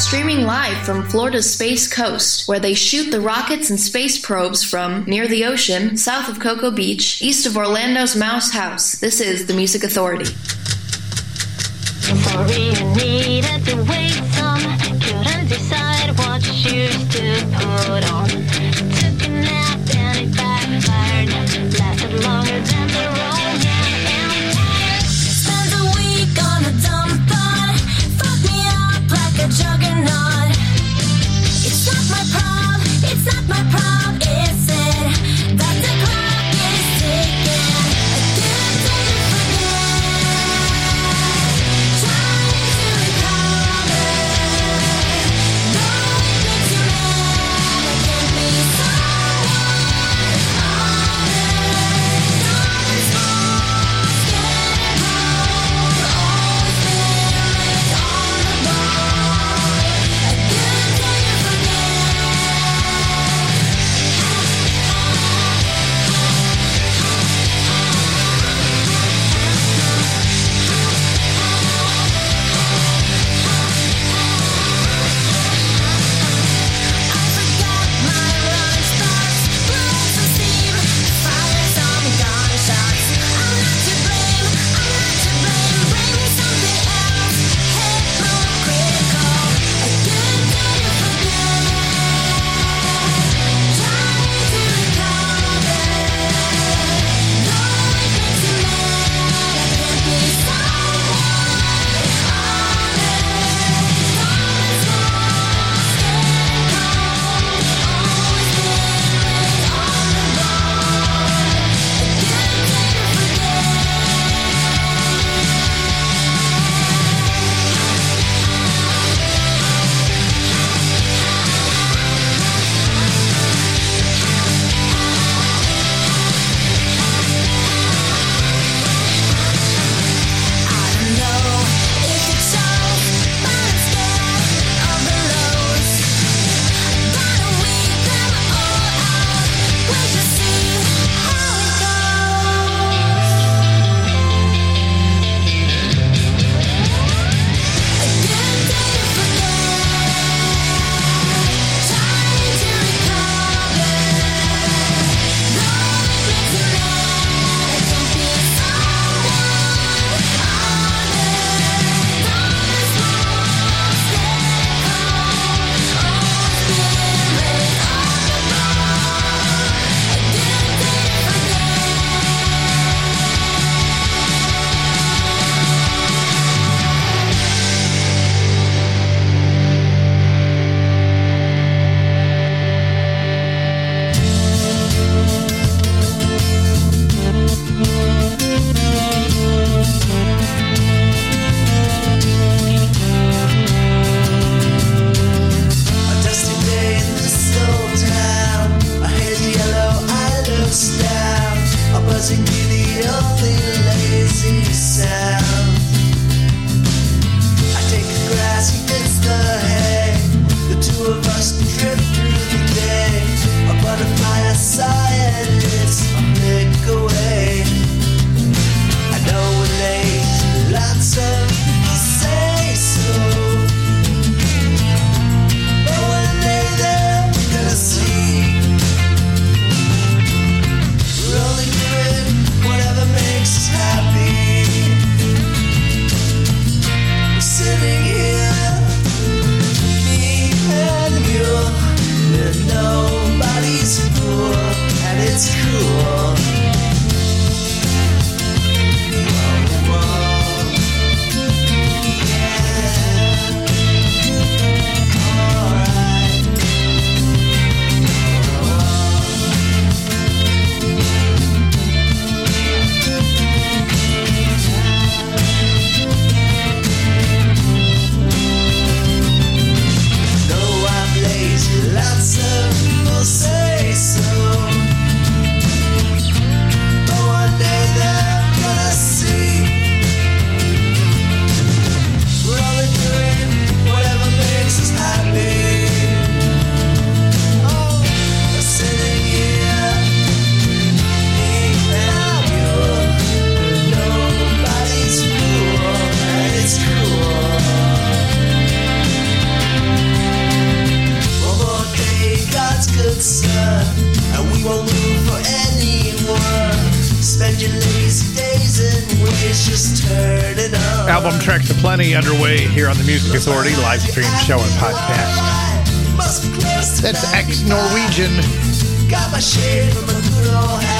Streaming live from Florida's Space Coast, where they shoot the rockets and space probes from near the ocean, south of Cocoa Beach, east of Orlando's Mouse House. This is the Music Authority. Decide what shoes to put on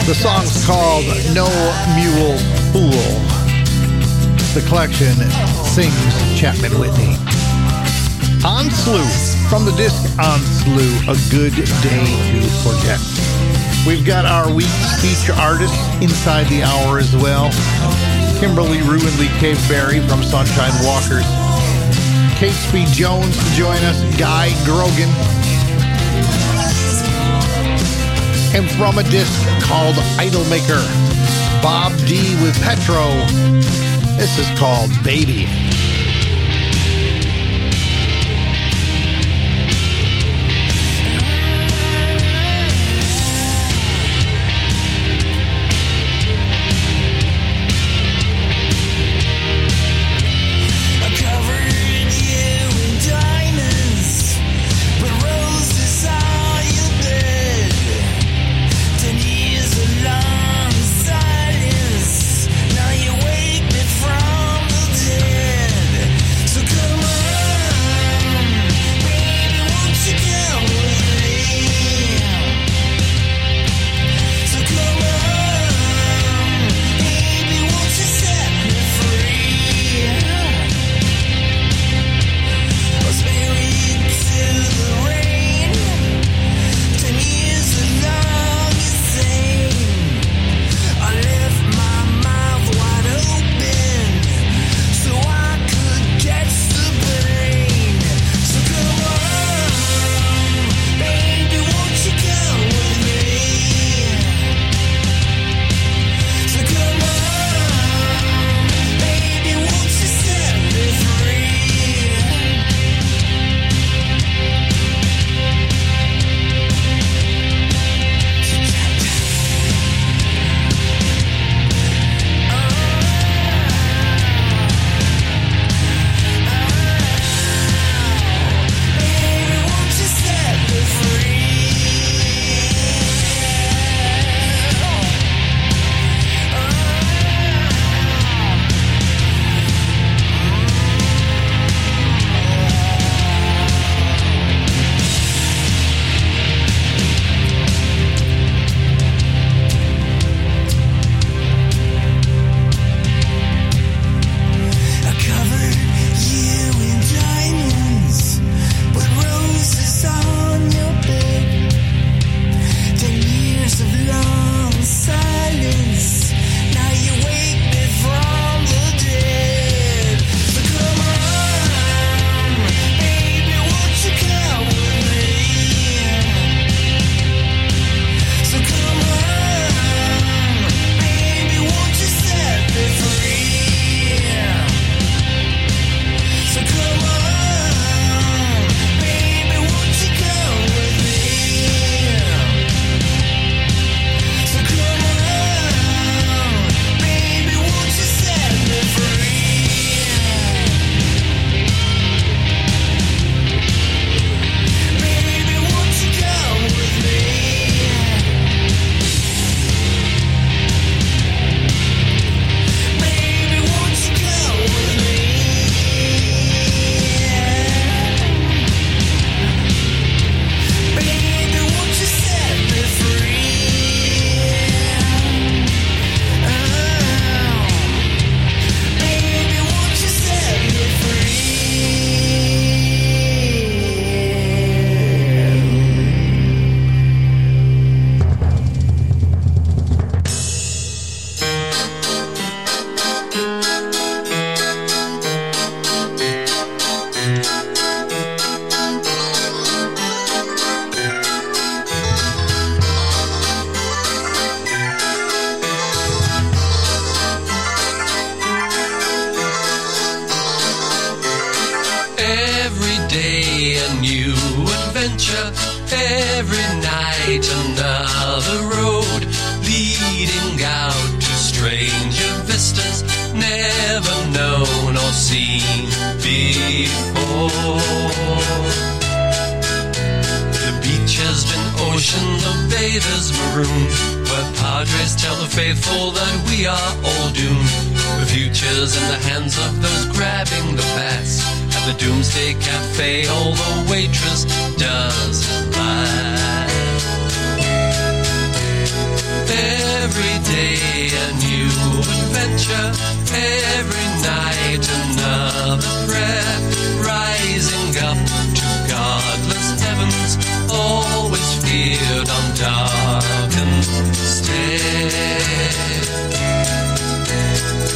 The song's called No Mule Fool. The collection sings Chapman Whitney. Onsloow, from the disc Onsloow, A Good Day to Forget. We've got our week's feature artist inside the hour as well. Kimberley Rew and Lee Cave-Berry from Sunshine Walkers. Kate Speed Jones to join us. Guy Grogan. And from a disc called Idolmaker, Bob Dee with Petro. This is called Baby. Faithful that we are all doomed. The future's in the hands of those grabbing the past. At the Doomsday Cafe, all the waitress doesn't lie. Every day a new adventure, every night another breath, rising up to godless heavens, always feared on darkened.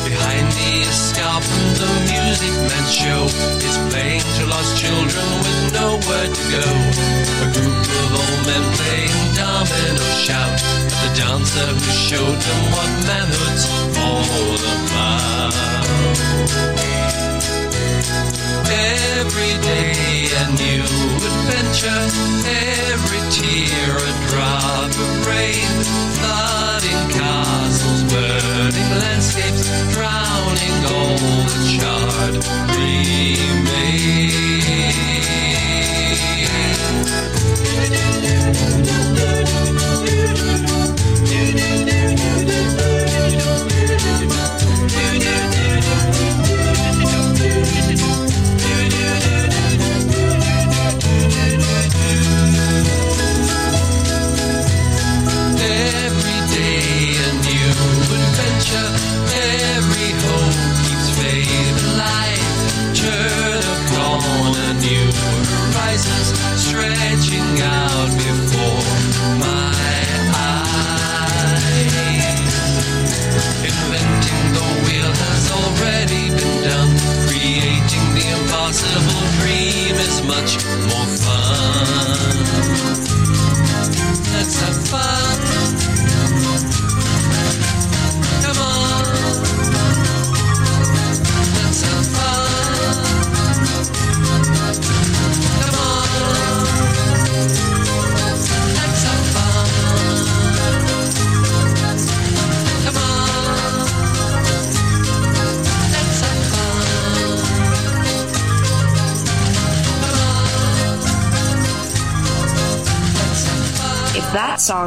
Behind the escarpment, the music man show is playing to lost children with nowhere to go. A group of old men playing domino shout at the dancer who showed them what manhood's all about. Every day a new adventure, every tear a drop of rain, flooding castles, burning landscapes, drowning all the charred remains.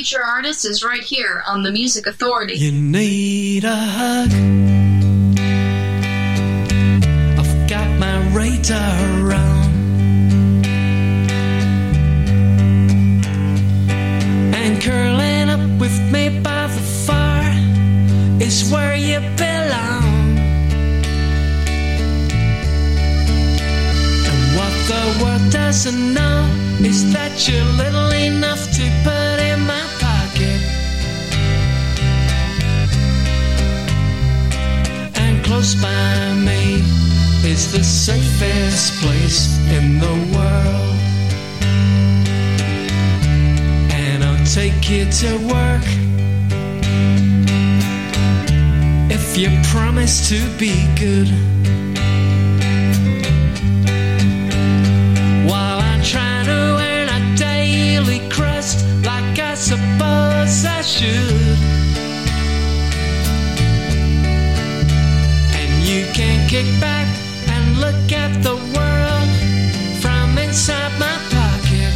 Feature artist is right here on the Music Authority. You need a hug. I've got my radar on. And curling up with me by the fire is where you belong. And what the world doesn't know is that you're little enough close by me is the safest place in the world. And I'll take you to work if you promise to be good. While I try to earn a daily crust like I suppose I should. Kick back and look at the world from inside my pocket.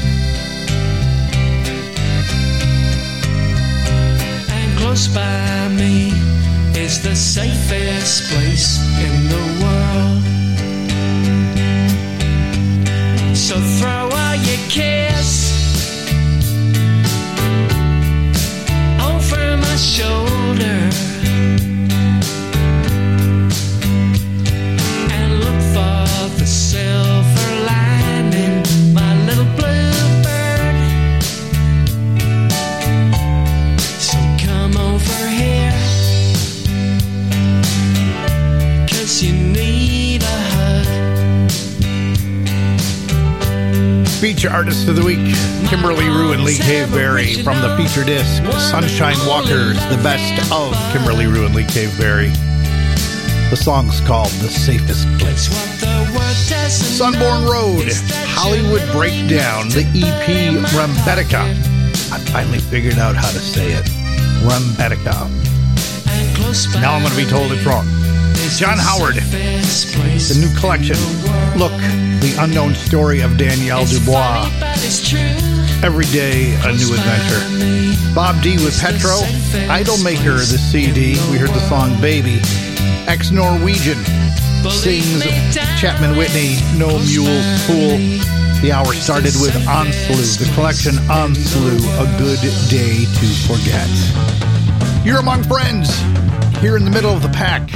And close by me is the safest place in the world. So throw all your cares over my shoulder. Feature artist of the week, Kimberley Rew and Lee Cave Cave-Berry from the feature disc Sunshine Walkers, the best of Kimberley Rew and Lee Cave Cave-Berry. The song's called The Safest Place. Sunbourne Road, Hollywood Breakdown, the EP pocket. I finally figured out how to say it. Rembetika. And Now I'm going to be told it's wrong. John Howard, The new collection. In the world. Look, the unknown story of Danielle It's Dubois. funny, but it's true. Every day, a new adventure. Bob Dee with Petro, Idolmaker, the CD. We heard the song Baby. Ex Norwegian sings Chapman Whitney, No Mule's Fool. The hour started with Onsloow, the collection Onsloow, A Good Day to Forget. You're among friends, here in the middle of the pack.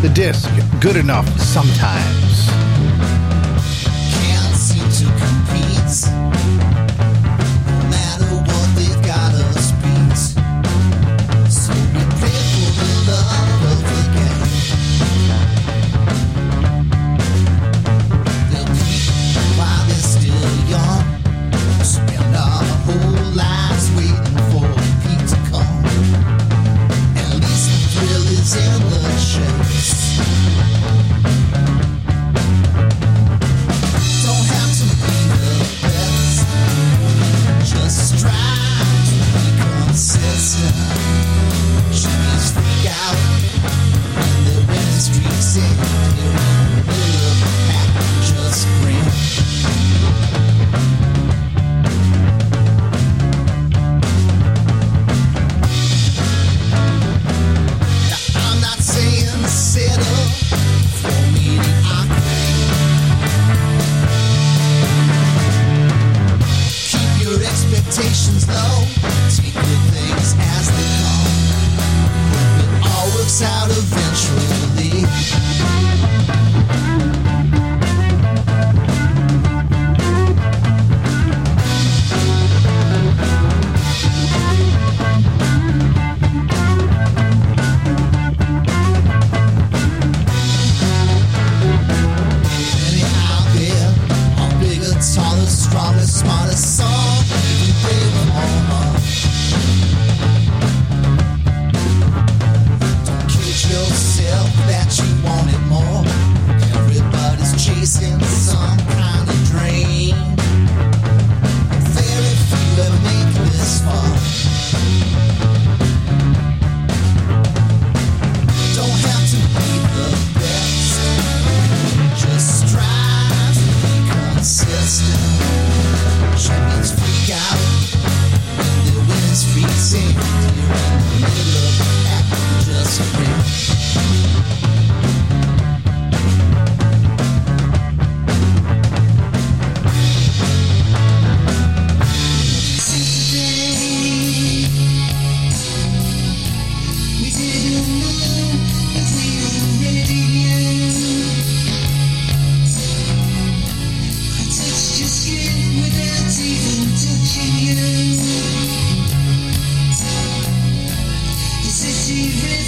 The disc, good enough sometimes. she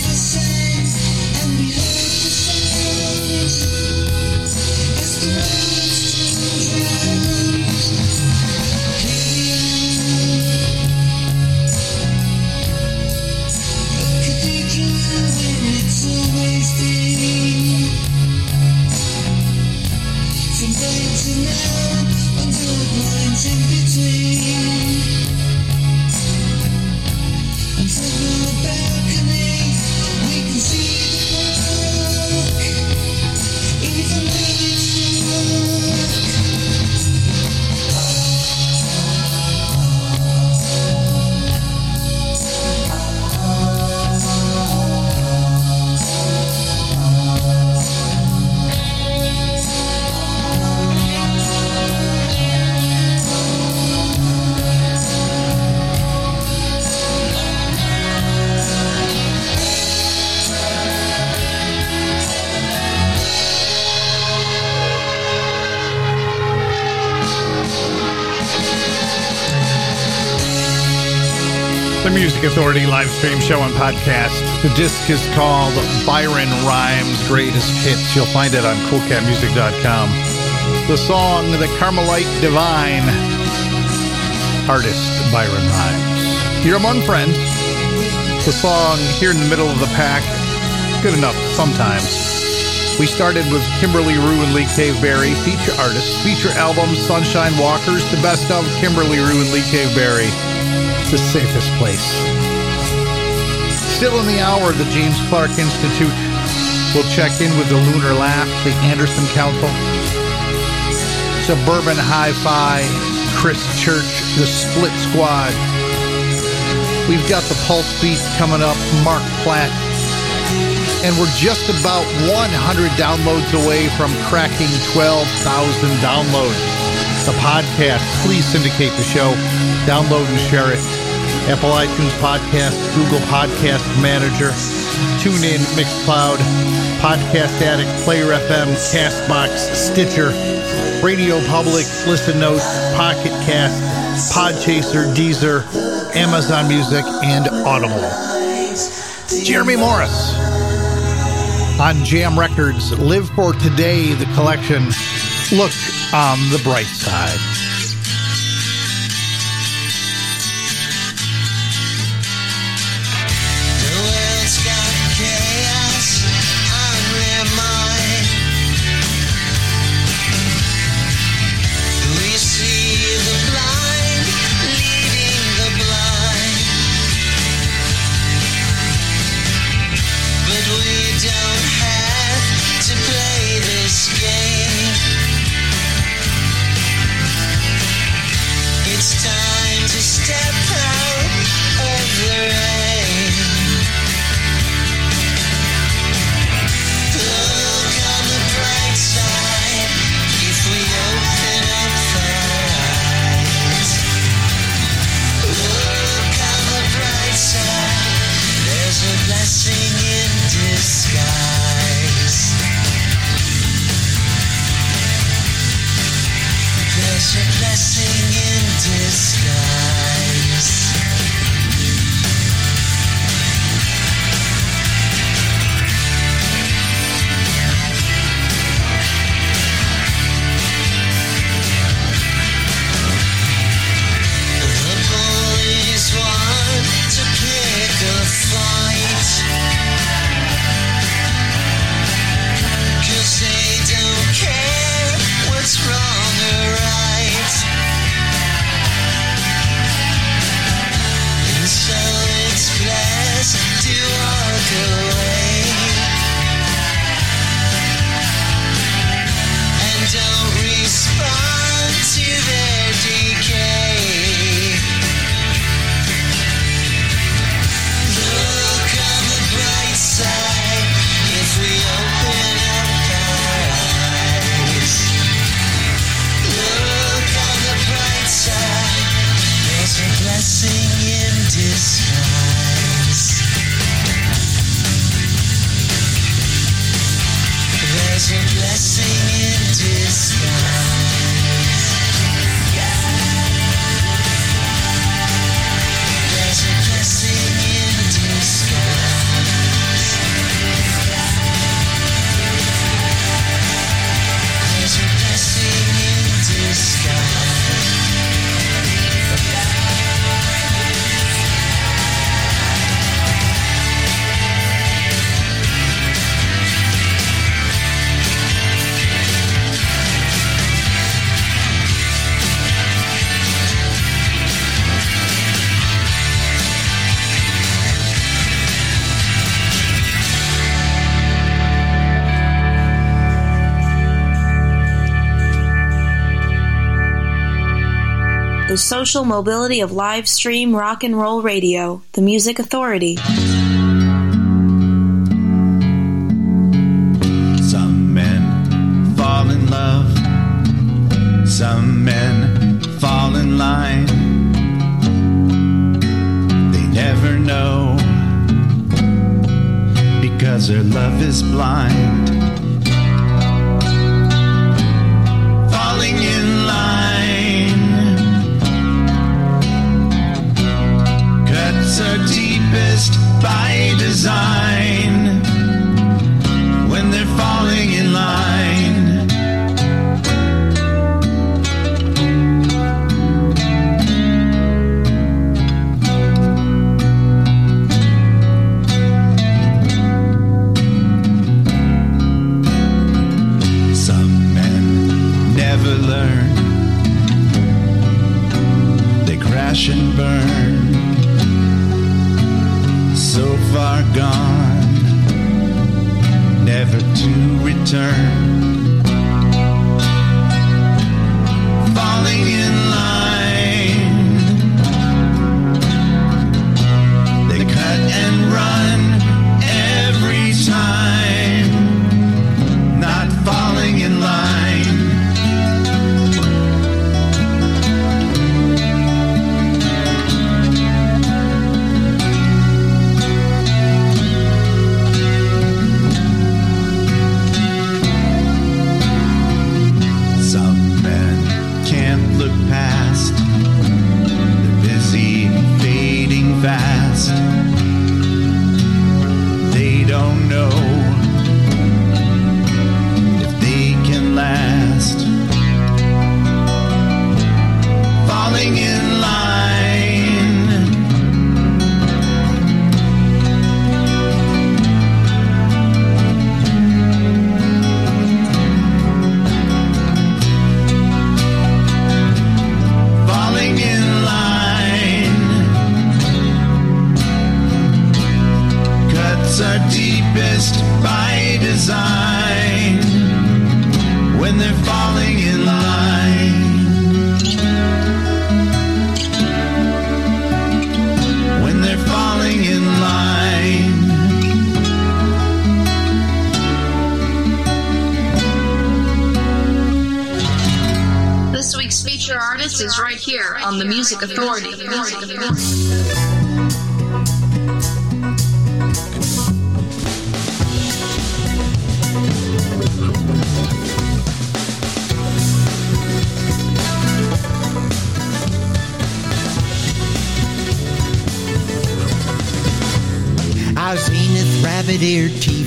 Authority live stream show and podcast. The disc is called Byron Rhymes Greatest Hits. You'll find it on coolcatmusic.com. The song The Carmelite Divine. Artist Byron Rhymes. You're among friends. The song here in the middle of the pack. Good enough sometimes. We started with Kimberley Rew and Lee Cave-Berry, feature artists, feature album Sunshine Walkers, the best of Kimberley Rew and Lee Cave-Berry, the safest place. Still in the hour, the James Clark Institute will check in with the Lunar Laugh, the Anderson Council, Suburban Hi-Fi, Chris Church, the Split Squad. We've got the Pulse Beat coming up, Mark Platt, and we're just about 100 downloads away from cracking 12,000 downloads. The podcast, please syndicate the show, download and share it. Apple iTunes Podcast, Google Podcast Manager, TuneIn, Mixcloud, Podcast Addict, Player FM, Castbox, Stitcher, Radio Public, Listen Notes, Pocket Cast, Podchaser, Deezer, Amazon Music, and Audible. Jeremy Morris on Jam Records. Live for Today, the collection. Look on the bright side. Social mobility of live stream rock and roll radio, the Music Authority. Some men fall in love, some men fall in line. They never know because their love is blind.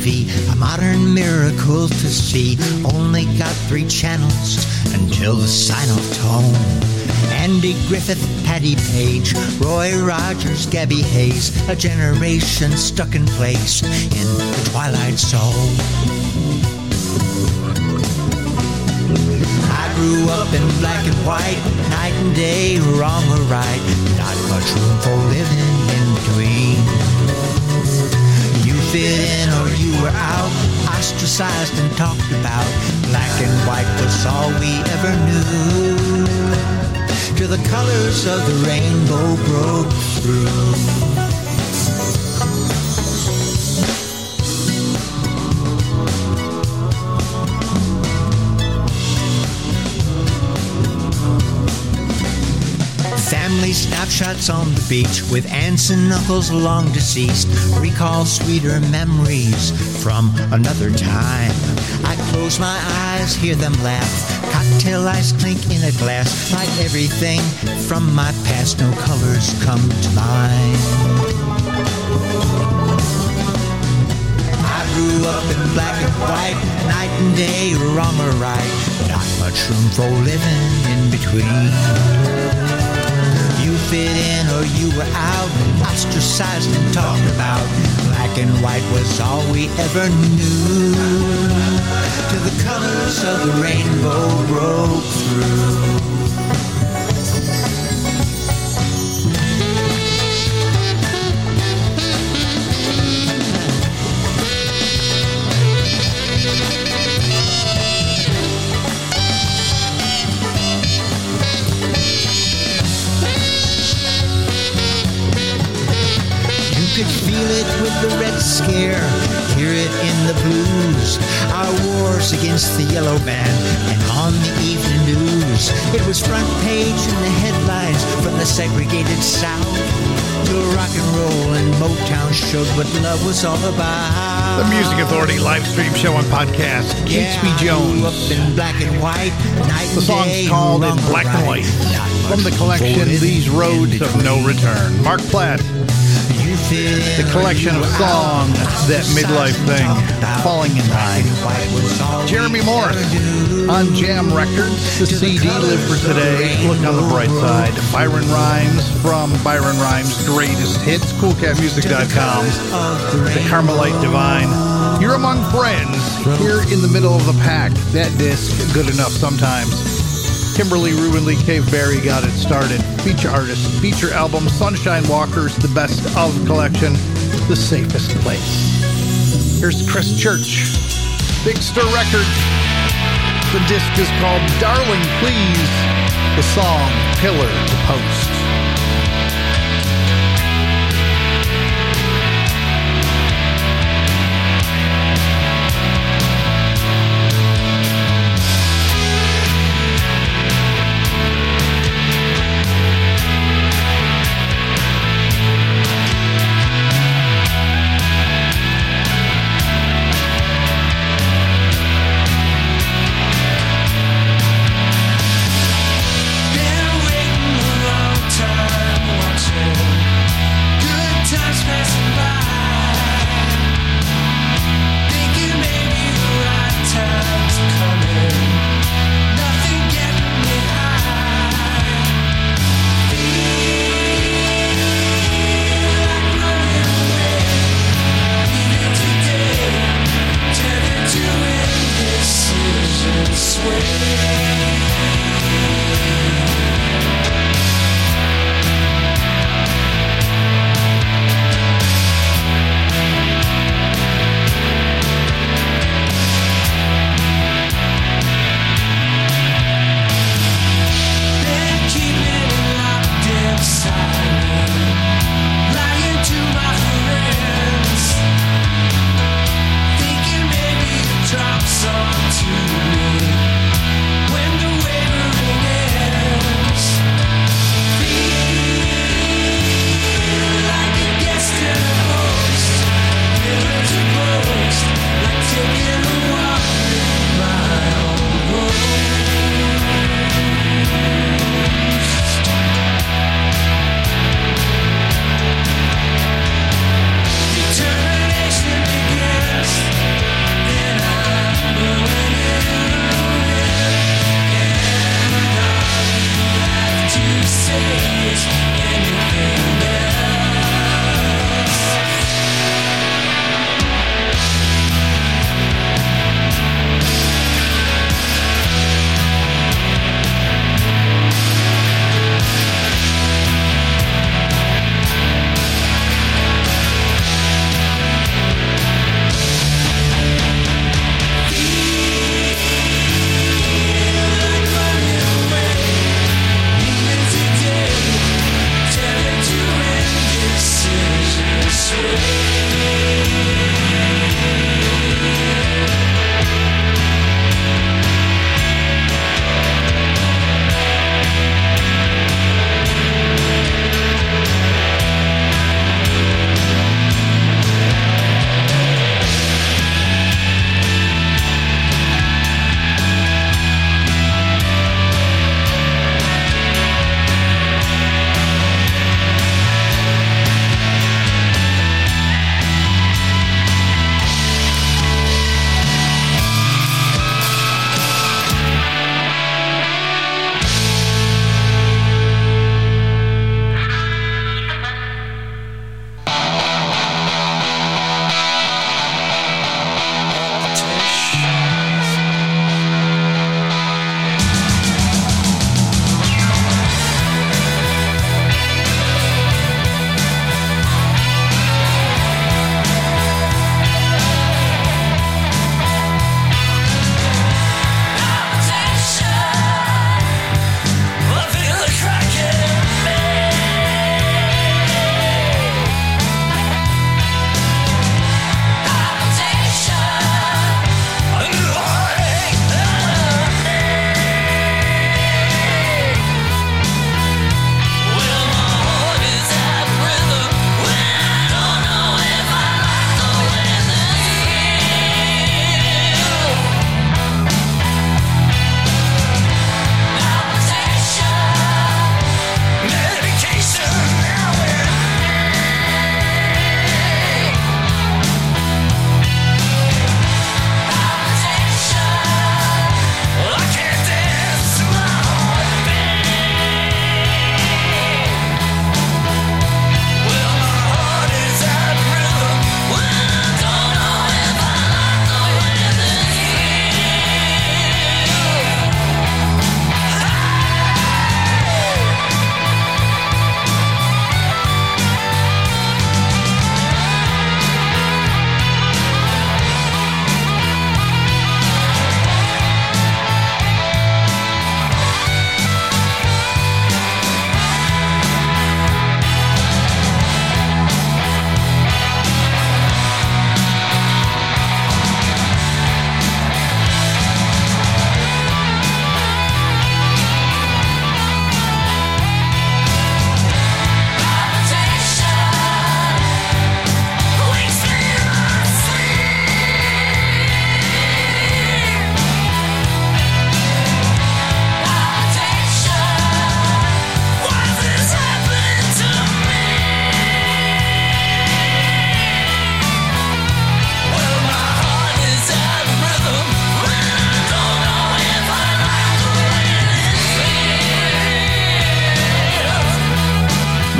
A modern miracle to see. Only got three channels until the final tone. Andy Griffith, Patti Page, Roy Rogers, Gabby Hayes, a generation stuck in place in the Twilight Zone. I grew up in black and white, night and day, wrong or right, not much room for living in between. Fit in or you were out, ostracized and talked about. Black and white was all we ever knew. Till the colors of the rainbow broke through. Snapshots on the beach with aunts and uncles long deceased. Recall sweeter memories from another time. I close my eyes, hear them laugh. Cocktail ice clink in a glass. Like everything from my past, no colors come to mind. I grew up in black and white, night and day, wrong or right. Not much room for living in between. You fit in or you were out, ostracized and talked about. Black and white was all we ever knew. Till the colors of the rainbow broke through. The blues. Our wars against the Yellow Man, and on the evening news, it was front page in the headlines from the segregated South. Rock and roll and Motown showed what love was all about. The Music Authority live stream show and podcast. Yeah, HB I grew Jones. in black and white, night The song's called In Black and. White. From the collection These Roads of No. Return. Mark Platt, You fit in the collection of songs, that midlife thing. Falling in Line. Jeremy Morris on Jam Records. The CD Live for Today. Look on the bright side. Byron Rhymes from Byron Rhymes' greatest hits. CoolCatMusic.com. The Carmelite Divine. You're among friends. Here in the middle of the pack. That disc, good enough sometimes. Kimberley Rew and Lee Cave-Berry got it started. Feature artist, feature album, Sunshine Walker's The Best of Collection, The Safest Place. Here's Chris Church, Big Stir Records. The disc is called Darling Please, the song Pillar to Post.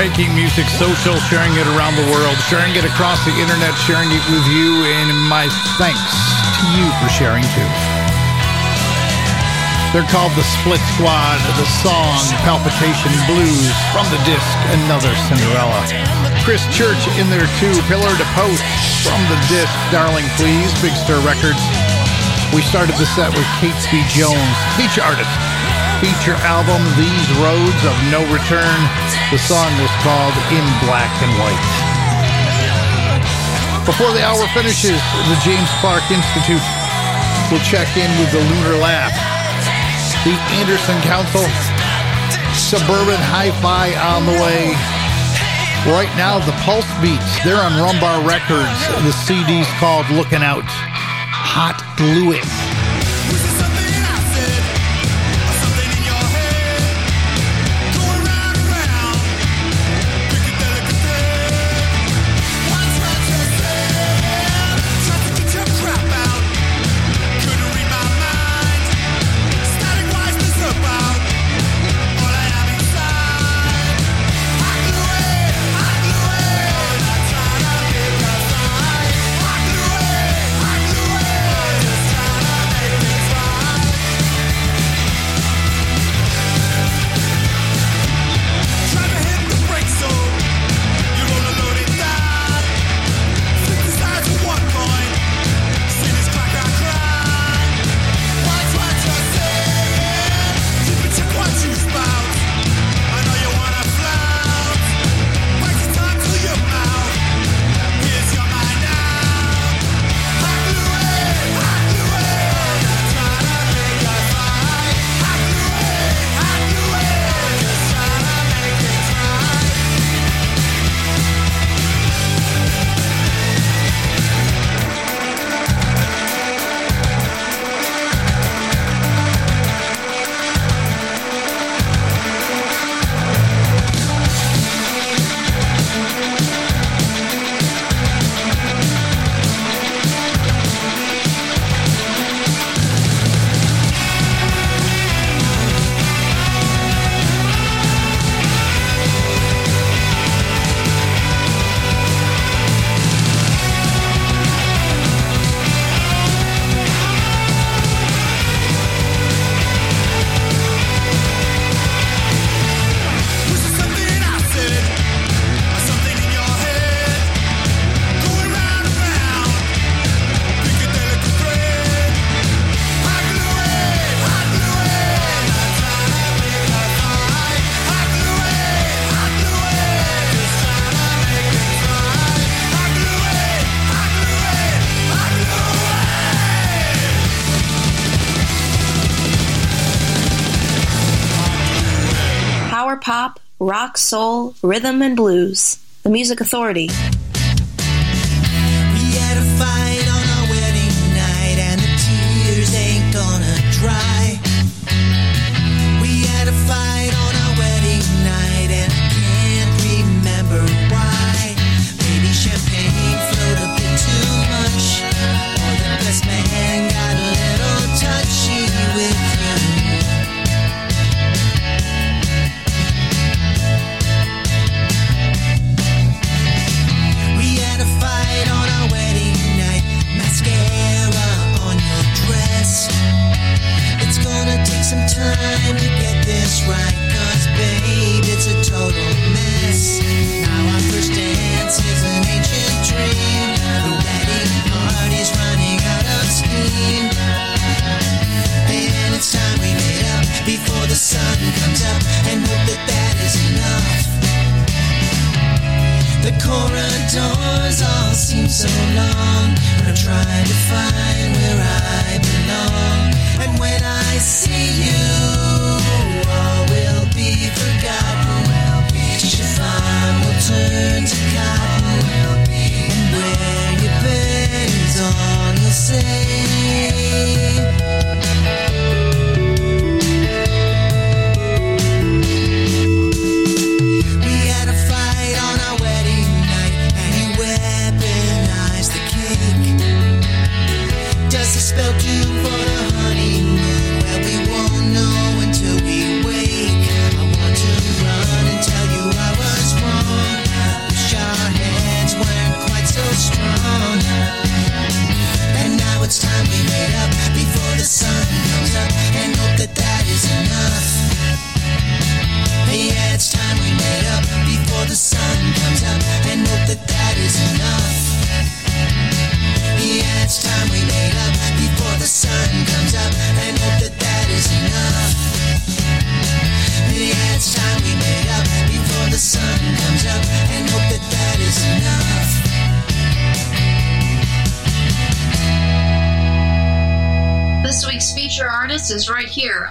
Making music social, sharing it around the world, sharing it across the internet, sharing it with you, and my thanks to you for sharing too. They're called the Split Squad, the song Palpitation Blues from the disc Another Cinderella. Chris Church in there too, Pillar to Post from the disc Darling Please, Big Stir Records. We started the set with Kate B. Jones, feature artist. Feature album These Roads of No Return. The song was called In Black and White. Before the hour finishes, the James Clark Institute will check in with the Lunar Laugh. The Anderson Council, Suburban Hi-Fi on the way. Right now, the Pulse Beats, they're on Rumbar Records. The CD's called Looking Out. Hot Glue soul, rhythm, and blues. The Music Authority.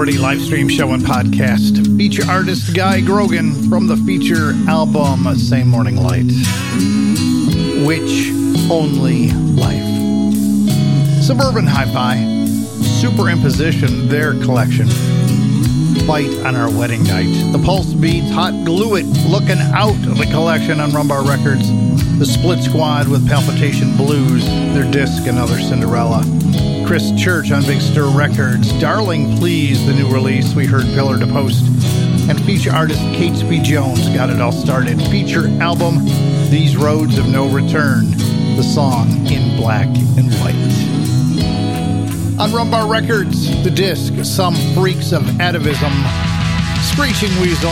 Authority live stream show and podcast. Feature artist Guy Grogan from the feature album Same Morning Light. Which Only Life. Suburban Hi Fi. Superimposition, their collection. Fight on Our Wedding Night. The Pulse Beats, Hot Glue It, Looking Out of the collection on Rumbar Records. The Split Squad with Palpitation Blues, their disc, Another Cinderella. Chris Church on Big Stir Records. Darling Please, the new release we heard Pillar to Post. And feature artist Kate B. Jones got it all started. Feature album These Roads of No Return. The song In Black and White. On Rumbar Records, the disc Some Freaks of Atavism. Screeching Weasel.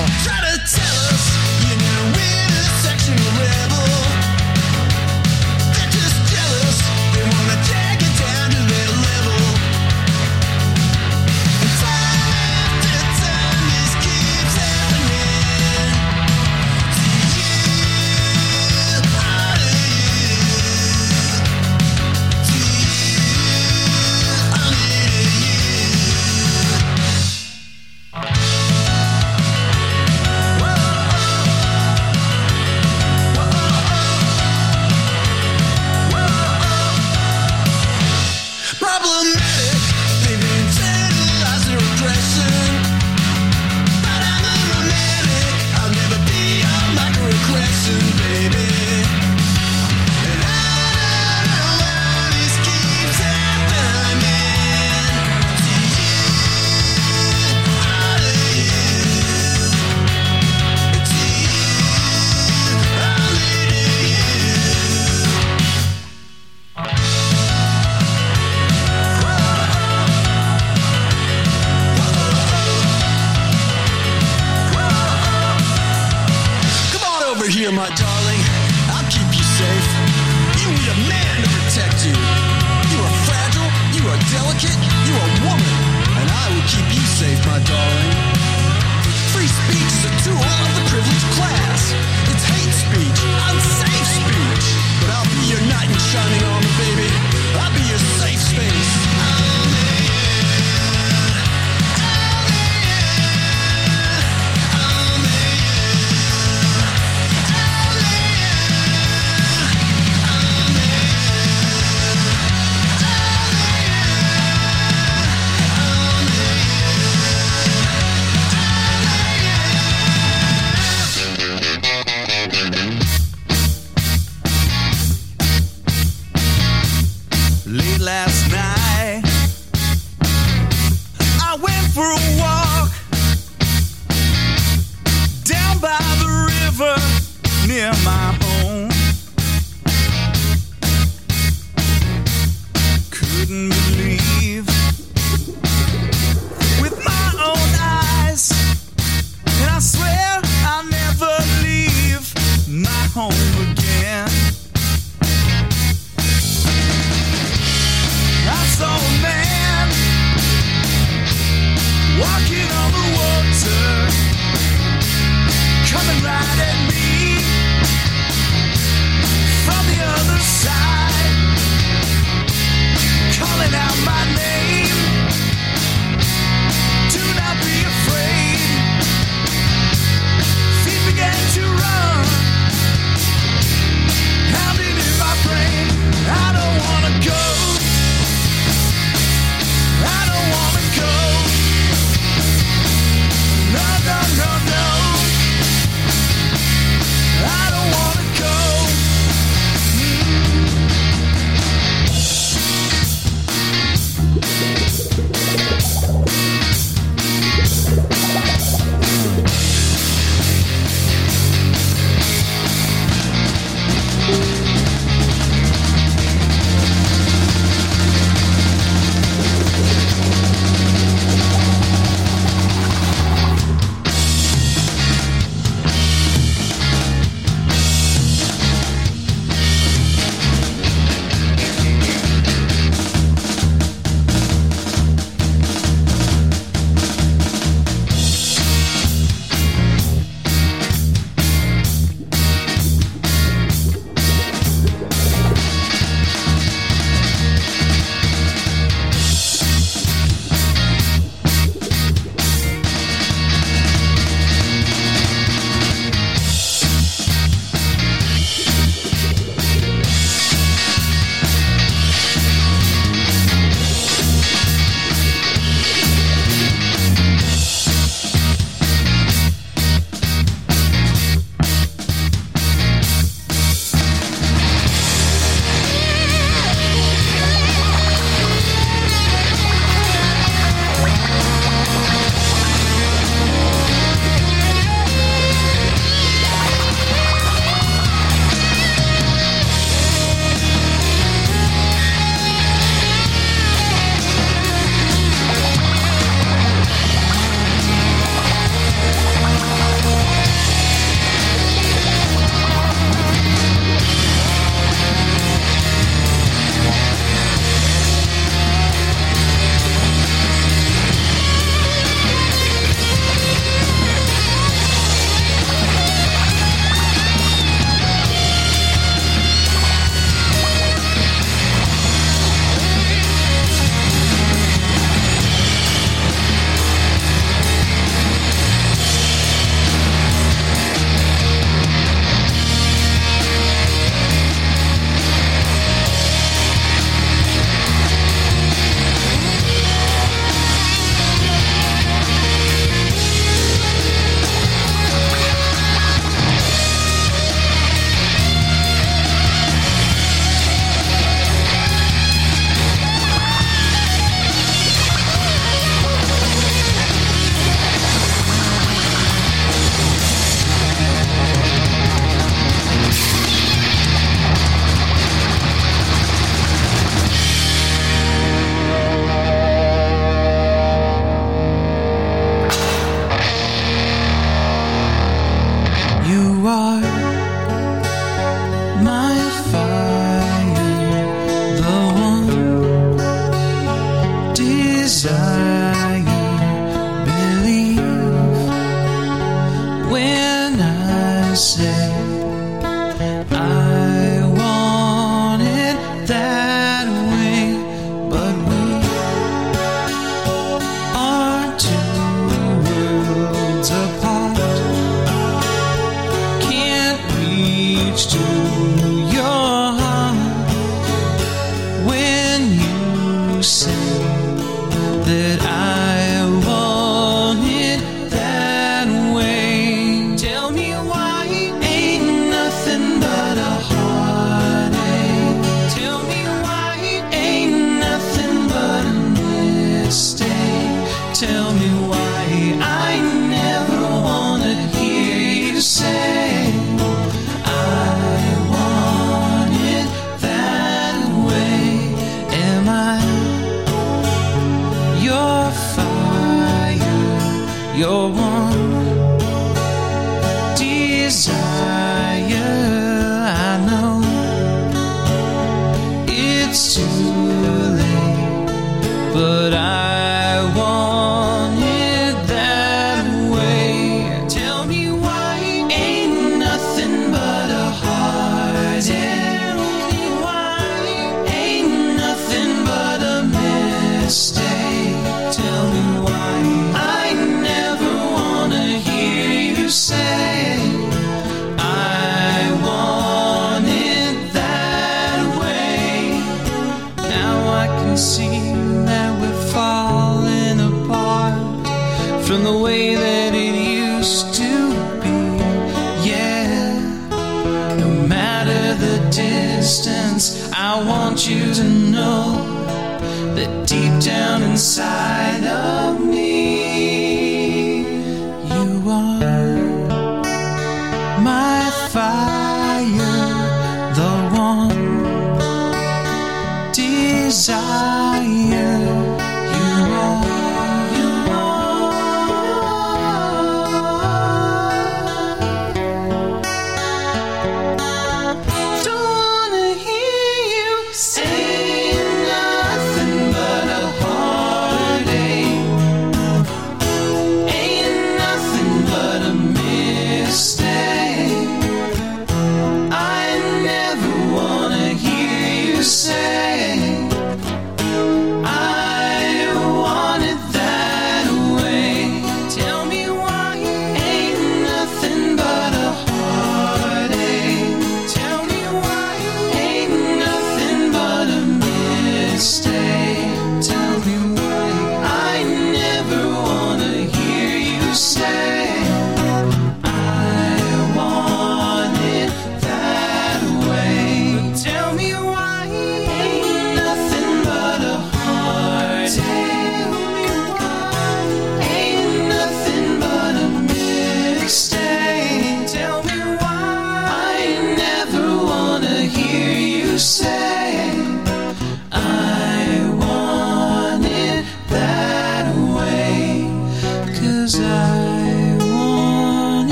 Your one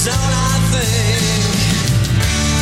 its own, I think.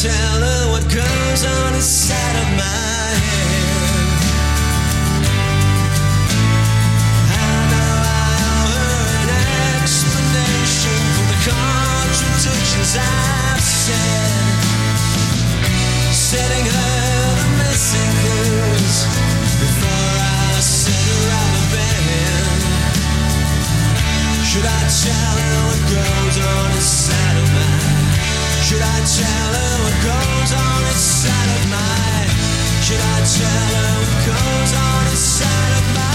tell her what goes on inside of my head. I know I owe her an explanation for the contradictions I've said. Setting her the missing clues before I set her out of bed. Should I tell her what goes on inside? Should I tell her what goes on inside of my? Should I tell her what goes on inside of my?